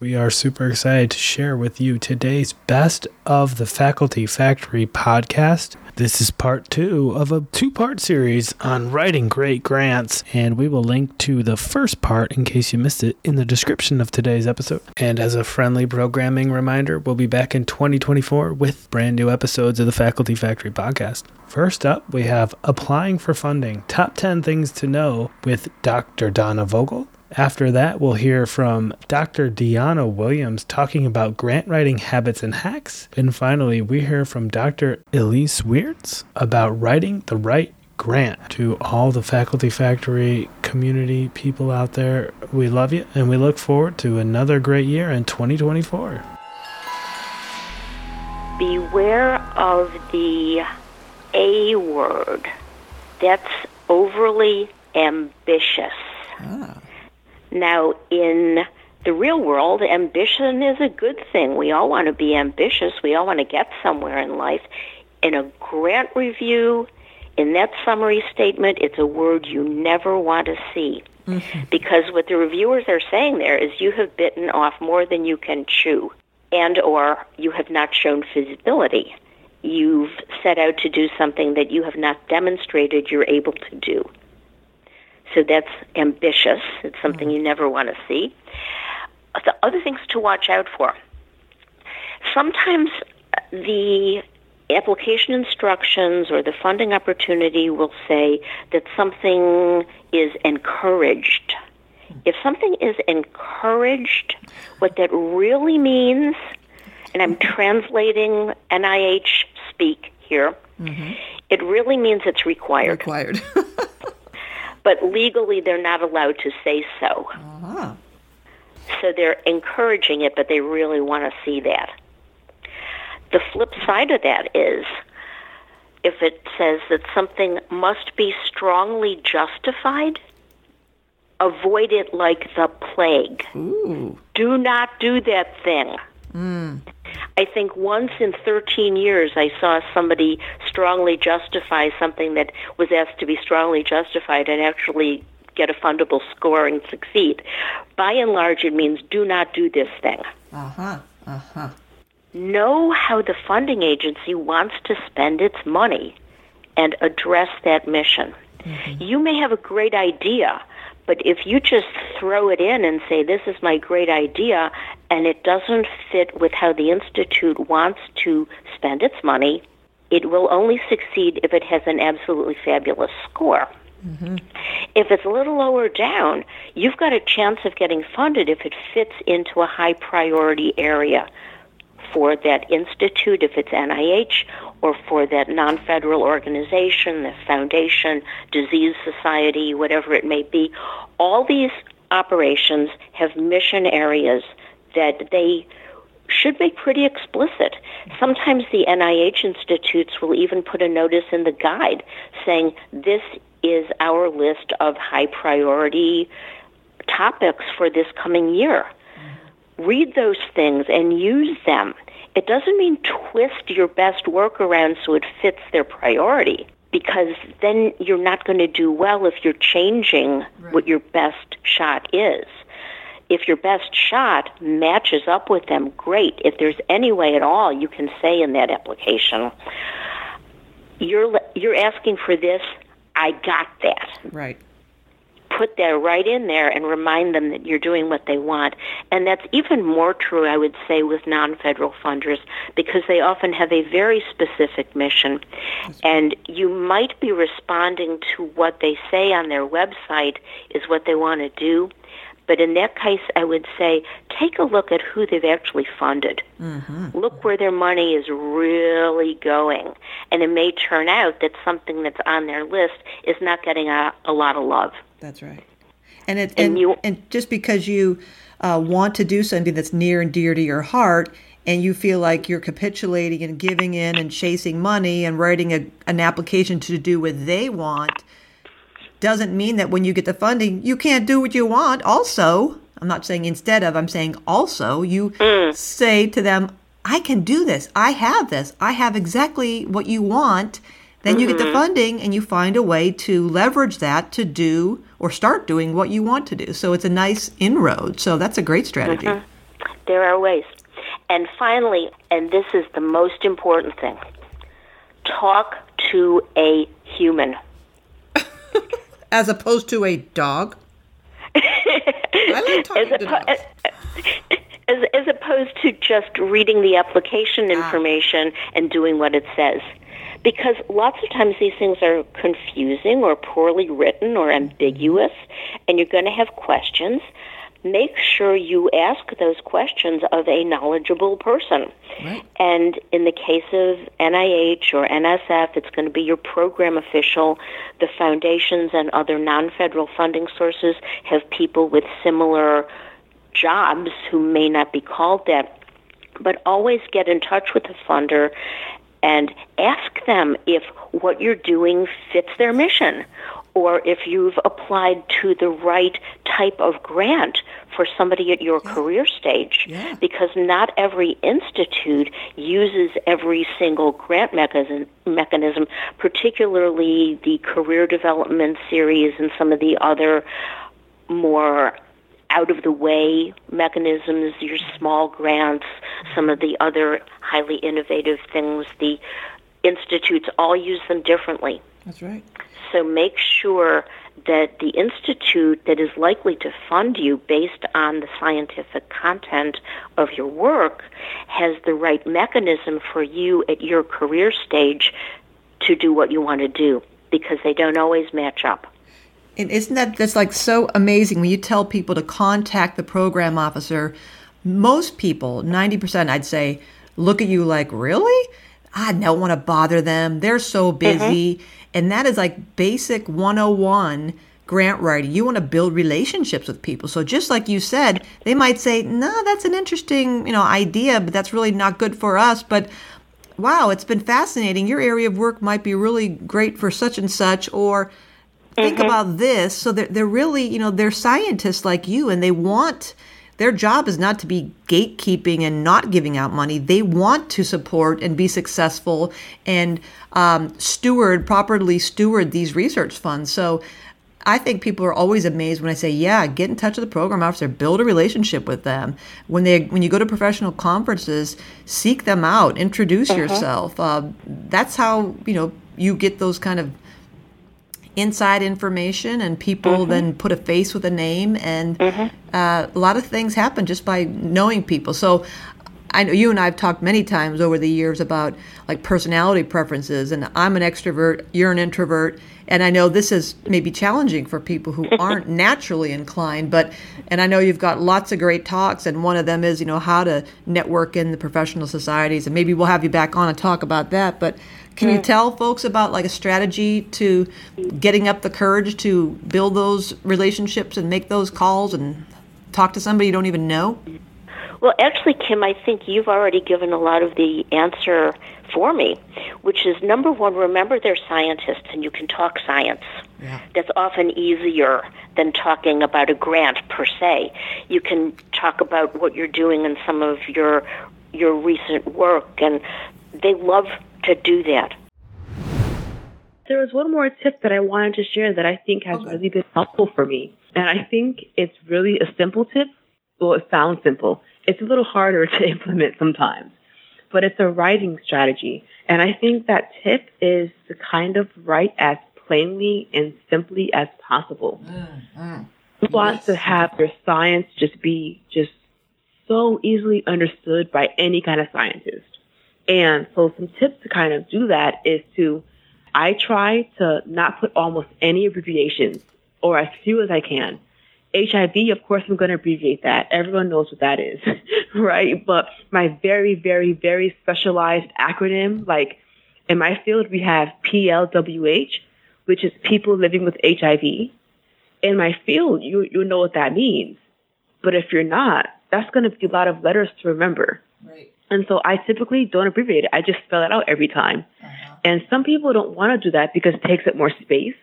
We are super excited to share with you today's Best of the Faculty Factory podcast. This is part two of a two part series on writing great grants, and we will link to the first part in case you missed it in the description of today's episode. And as a friendly programming reminder, we'll be back in 2024 with brand new episodes of the Faculty Factory podcast. First up, we have Applying for Funding Top 10 Things to Know with Dr. Donna Vogel. After that, we'll hear from Dr. Dionna Williams talking about grant writing habits and hacks. And finally, we hear from Dr. Elise Weerts about writing the right grant. To all the Faculty Factory community people out there, we love you and we look forward to another great year in 2024. Beware of the A word. That's overly ambitious. Ah. Now, in the real world, ambition is a good thing. We all want to be ambitious. We all want to get somewhere in life. In a grant review, in that summary statement, it's a word you never want to see. Mm-hmm. Because what the reviewers are saying there is you have bitten off more than you can chew and or you have not shown feasibility. You've set out to do something that you have not demonstrated you're able to do. So that's ambitious. It's something mm-hmm. you never want to see. The other things to watch out for. Sometimes the application instructions or the funding opportunity will say that something is encouraged. If something is encouraged, what that really means, and I'm translating NIH speak here, mm-hmm. it really means it's required. Required. but legally they're not allowed to say so. Uh-huh. So they're encouraging it, but they really want to see that. The flip side of that is if it says that something must be strongly justified, avoid it like the plague. Ooh. Do not do that thing. Mm. I think once in 13 years I saw somebody strongly justify something that was asked to be strongly justified and actually get a fundable score and succeed. By and large, it means do not do this thing. Uh huh. Uh huh. Know how the funding agency wants to spend its money and address that mission. Mm-hmm. You may have a great idea, but if you just throw it in and say, this is my great idea, and it doesn't fit with how the Institute wants to spend its money, it will only succeed if it has an absolutely fabulous score. Mm-hmm. If it's a little lower down, you've got a chance of getting funded if it fits into a high priority area for that institute, if it's NIH, or for that non-federal organization, the foundation, disease society, whatever it may be. All these operations have mission areas that they should make pretty explicit. Sometimes the NIH institutes will even put a notice in the guide saying this is our list of high priority topics for this coming year read those things and use them. It doesn't mean twist your best work around so it fits their priority because then you're not going to do well if you're changing right. what your best shot is. If your best shot matches up with them, great. If there's any way at all you can say in that application, you're you're asking for this, I got that. Right put that right in there and remind them that you're doing what they want. And that's even more true, I would say, with non-federal funders because they often have a very specific mission. And you might be responding to what they say on their website is what they want to do. But in that case, I would say take a look at who they've actually funded. Mm-hmm. Look where their money is really going. And it may turn out that something that's on their list is not getting a, a lot of love. That's right. And it and, and, you, and just because you uh, want to do something that's near and dear to your heart, and you feel like you're capitulating and giving in and chasing money and writing a, an application to do what they want, doesn't mean that when you get the funding, you can't do what you want. Also, I'm not saying instead of, I'm saying also, you mm. say to them, I can do this. I have this. I have exactly what you want then mm-hmm. you get the mm-hmm. funding and you find a way to leverage that to do or start doing what you want to do. So it's a nice inroad. So that's a great strategy. Mm-hmm. There are ways. And finally, and this is the most important thing, talk to a human. As opposed to a dog? I like talking as to dogs. As, as opposed to just reading the application ah. information ah. and doing what it says because lots of times these things are confusing or poorly written or ambiguous, and you're going to have questions. Make sure you ask those questions of a knowledgeable person. Right. And in the case of NIH or NSF, it's going to be your program official. The foundations and other non-federal funding sources have people with similar jobs who may not be called that but always get in touch with the funder and ask them if what you're doing fits their mission or if you've applied to the right type of grant for somebody at your yeah. career stage yeah. because not every institute uses every single grant mechanism, mechanism particularly the career development series and some of the other more out of the way mechanisms, your small grants, some of the other highly innovative things. The institutes all use them differently. That's right. So make sure that the institute that is likely to fund you based on the scientific content of your work has the right mechanism for you at your career stage to do what you want to do because they don't always match up. And isn't that that's like so amazing when you tell people to contact the program officer? Most people, 90%, I'd say, look at you like, really? I don't want to bother them. They're so busy. Mm-hmm. And that is like basic 101 grant writing. You want to build relationships with people. So just like you said, they might say, "No, that's an interesting, you know, idea, but that's really not good for us." But wow, it's been fascinating. Your area of work might be really great for such and such or think mm-hmm. about this. So they're, they're really, you know, they're scientists like you and they want, their job is not to be gatekeeping and not giving out money. They want to support and be successful and um, steward, properly steward these research funds. So I think people are always amazed when I say, "Yeah, get in touch with the program officer, build a relationship with them." When they when you go to professional conferences, seek them out, introduce uh-huh. yourself. Uh, that's how you know you get those kind of inside information and people mm-hmm. then put a face with a name and mm-hmm. uh, a lot of things happen just by knowing people so I know you and I've talked many times over the years about like personality preferences, and I'm an extrovert, you're an introvert, and I know this is maybe challenging for people who aren't naturally inclined. But and I know you've got lots of great talks, and one of them is you know how to network in the professional societies, and maybe we'll have you back on and talk about that. But can you mm. tell folks about like a strategy to getting up the courage to build those relationships and make those calls and talk to somebody you don't even know? Well, actually, Kim, I think you've already given a lot of the answer for me, which is number one, remember they're scientists and you can talk science. Yeah. That's often easier than talking about a grant per se. You can talk about what you're doing and some of your your recent work and they love to do that. There was one more tip that I wanted to share that I think has okay. really been helpful for me. And I think it's really a simple tip. Well, it sounds simple. It's a little harder to implement sometimes, but it's a writing strategy. And I think that tip is to kind of write as plainly and simply as possible. Mm, You want yes. to have your science just be just so easily understood by any kind of scientist. And so some tips to kind of do that is to, I try to not put almost any abbreviations or as few as I can. HIV, of course, I'm going to abbreviate that. Everyone knows what that is, right? But my very, very, very specialized acronym, like in my field, we have PLWH, which is people living with HIV. In my field, you, you know what that means. But if you're not, that's going to be a lot of letters to remember. Right. And so I typically don't abbreviate it. I just spell it out every time. Uh-huh. And some people don't want to do that because it takes up more space,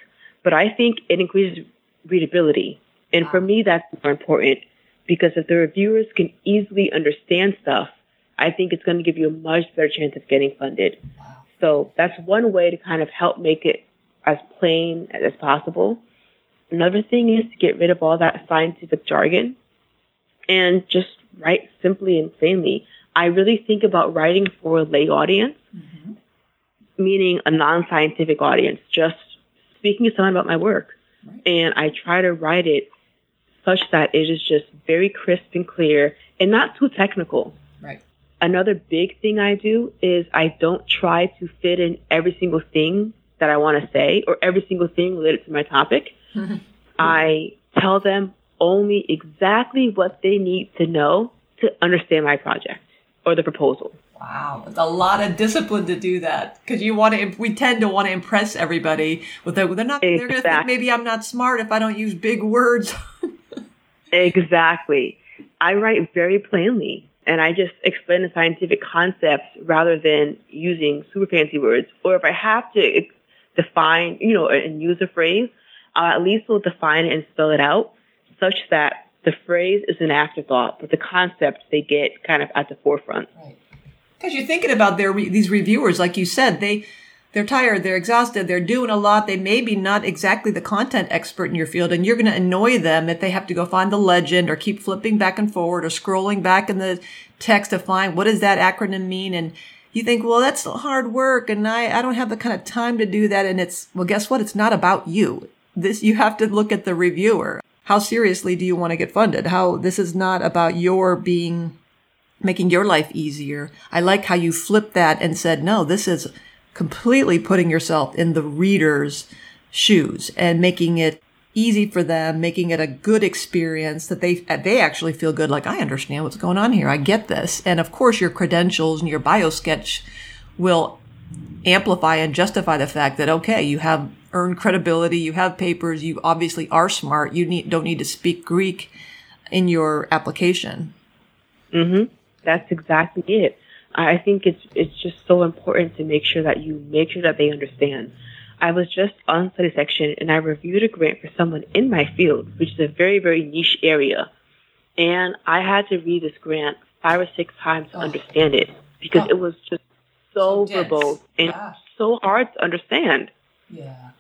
but I think it increases readability. And wow. for me, that's more important because if the reviewers can easily understand stuff, I think it's going to give you a much better chance of getting funded. Wow. So that's one way to kind of help make it as plain as possible. Another thing is to get rid of all that scientific jargon and just write simply and plainly. I really think about writing for a lay audience, mm-hmm. meaning a non-scientific audience, just speaking to someone about my work. Right. And I try to write it such that it is just very crisp and clear and not too technical. Right. Another big thing I do is I don't try to fit in every single thing that I want to say or every single thing related to my topic. I tell them only exactly what they need to know to understand my project or the proposal. Wow, it's a lot of discipline to do that because you want to. We tend to want to impress everybody with that. They're not. Exactly. They're going to think maybe I'm not smart if I don't use big words. exactly. I write very plainly, and I just explain the scientific concepts rather than using super fancy words. Or if I have to define, you know, and use a phrase, uh, at least will define it and spell it out such that the phrase is an afterthought, but the concept they get kind of at the forefront. Right. Because you're thinking about their re- these reviewers, like you said, they they're tired, they're exhausted, they're doing a lot. They may be not exactly the content expert in your field, and you're going to annoy them if they have to go find the legend or keep flipping back and forward or scrolling back in the text to find what does that acronym mean and you think, well, that's hard work and I, I don't have the kind of time to do that. And it's, well, guess what? It's not about you this you have to look at the reviewer. How seriously do you want to get funded? How this is not about your being making your life easier. I like how you flipped that and said, no, this is completely putting yourself in the reader's shoes and making it easy for them, making it a good experience that they they actually feel good. Like I understand what's going on here. I get this. And of course, your credentials and your biosketch will amplify and justify the fact that okay, you have earned credibility, you have papers, you obviously are smart. You need don't need to speak Greek in your application. Mhm. That's exactly it. I think it's it's just so important to make sure that you make sure that they understand. I was just on study section and I reviewed a grant for someone in my field, which is a very, very niche area. And I had to read this grant five or six times to oh. understand it because oh. it was just so, verbose and yeah. so hard to understand. Yeah.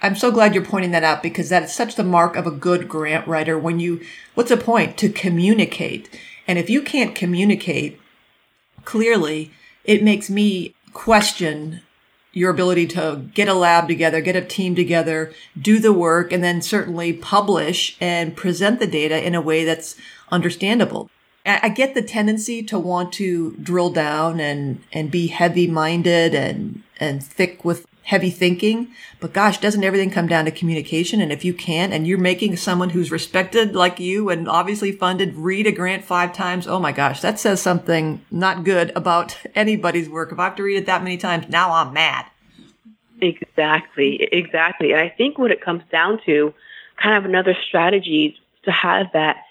I'm so glad you're pointing that out because that is such the mark of a good grant writer when you, what's the point? To communicate. And if you can't communicate clearly, it makes me question your ability to get a lab together, get a team together, do the work, and then certainly publish and present the data in a way that's understandable. I get the tendency to want to drill down and, and be heavy minded and, and thick with heavy thinking. But gosh, doesn't everything come down to communication? And if you can't, and you're making someone who's respected like you and obviously funded read a grant five times, oh my gosh, that says something not good about anybody's work. If I have to read it that many times, now I'm mad. Exactly, exactly. And I think what it comes down to, kind of another strategy to have that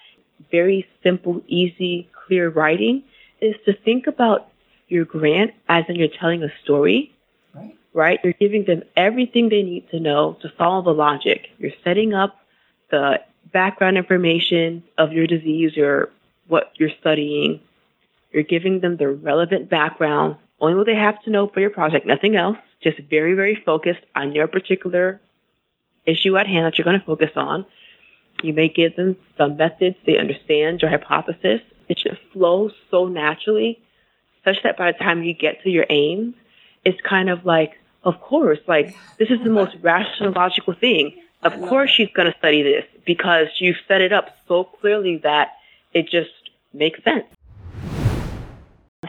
very simple, easy, clear writing is to think about your grant as in you're telling a story, right? right? You're giving them everything they need to know to follow the logic. You're setting up the background information of your disease or what you're studying. You're giving them the relevant background, only what they have to know for your project, nothing else. Just very, very focused on your particular issue at hand that you're going to focus on. You may give them some methods they understand your hypothesis. It should flow so naturally, such that by the time you get to your aims, it's kind of like, of course, like this is the most rational, logical thing. Of course, she's going to study this because you've set it up so clearly that it just makes sense.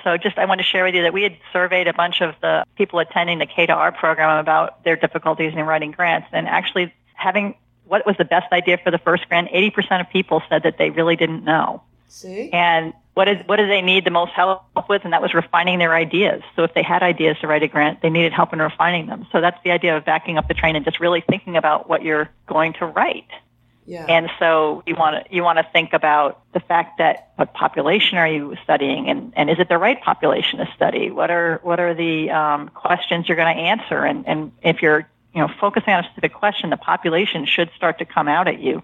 So just I want to share with you that we had surveyed a bunch of the people attending the K to R program about their difficulties in writing grants and actually having what was the best idea for the first grant, 80% of people said that they really didn't know. See? And what is what do they need the most help with? And that was refining their ideas. So if they had ideas to write a grant, they needed help in refining them. So that's the idea of backing up the train and just really thinking about what you're going to write. Yeah. And so you want to you want to think about the fact that what population are you studying, and, and is it the right population to study? What are what are the um, questions you're going to answer? And and if you're you know focusing on a specific question, the population should start to come out at you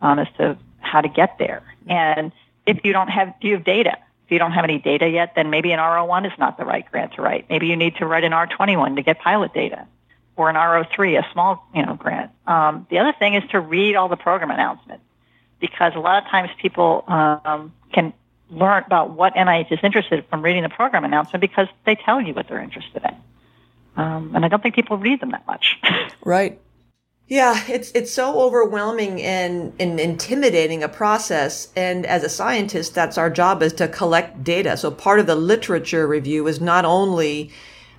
um, as to how to get there. And if you don't have do you have data? If you don't have any data yet, then maybe an R01 is not the right grant to write. Maybe you need to write an R21 to get pilot data or an R03, a small, you know, grant. Um, the other thing is to read all the program announcements. because a lot of times people um, can learn about what NIH is interested in from reading the program announcement because they tell you what they're interested in. Um, and I don't think people read them that much. right. Yeah, it's it's so overwhelming and, and intimidating a process. And as a scientist, that's our job is to collect data. So part of the literature review is not only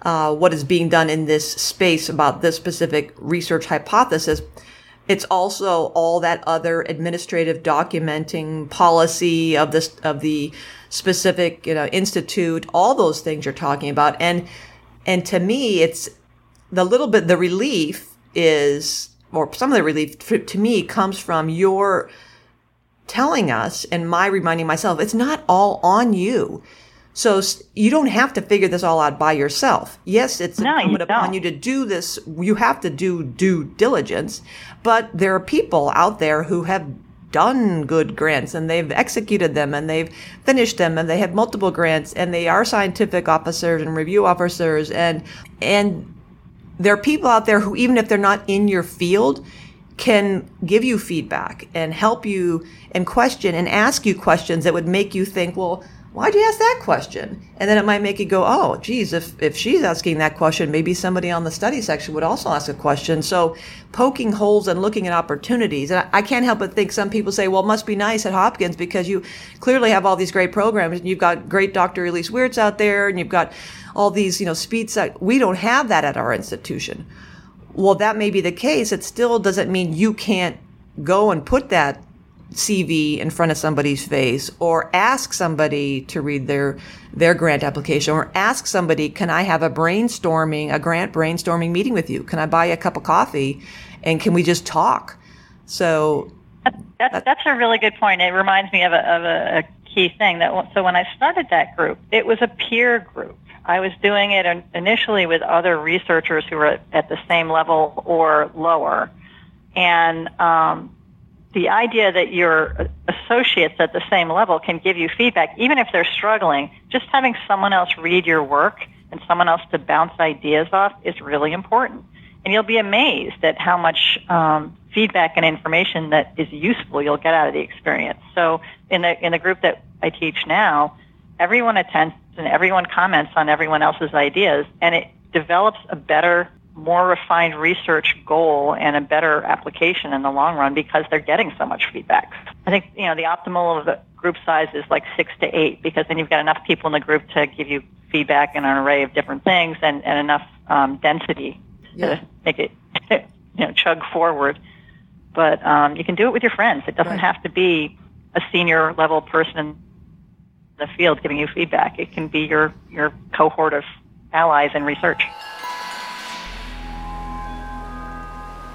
uh, what is being done in this space about this specific research hypothesis, it's also all that other administrative documenting policy of this of the specific you know institute, all those things you're talking about. And and to me, it's the little bit the relief is or some of the relief to me comes from your telling us and my reminding myself it's not all on you. So you don't have to figure this all out by yourself. Yes, it's no, incumbent upon you to do this. You have to do due diligence, but there are people out there who have done good grants and they've executed them and they've finished them and they have multiple grants and they are scientific officers and review officers and and there are people out there who, even if they're not in your field, can give you feedback and help you and question and ask you questions that would make you think, well, why'd you ask that question? And then it might make you go, oh, geez, if, if she's asking that question, maybe somebody on the study section would also ask a question. So poking holes and looking at opportunities. And I, I can't help but think some people say, well, it must be nice at Hopkins because you clearly have all these great programs and you've got great Dr. Elise Weerts out there and you've got all these, you know, speeds that we don't have that at our institution. Well, that may be the case. It still doesn't mean you can't go and put that CV in front of somebody's face or ask somebody to read their their grant application or ask somebody can I have a brainstorming a grant brainstorming meeting with you? Can I buy a cup of coffee and can we just talk? So that's, that's a really good point. It reminds me of a, of a, a key thing that so when I started that group it was a peer group. I was doing it initially with other researchers who were at the same level or lower. And um, the idea that your associates at the same level can give you feedback, even if they're struggling, just having someone else read your work and someone else to bounce ideas off is really important. And you'll be amazed at how much um, feedback and information that is useful you'll get out of the experience. So in the in the group that I teach now, everyone attends and everyone comments on everyone else's ideas, and it develops a better, more refined research goal and a better application in the long run because they're getting so much feedback. I think you know the optimal of the group size is like six to eight because then you've got enough people in the group to give you feedback in an array of different things and, and enough um, density yeah. to make it you know chug forward. But um, you can do it with your friends. It doesn't right. have to be a senior level person in the field giving you feedback. It can be your, your cohort of allies in research.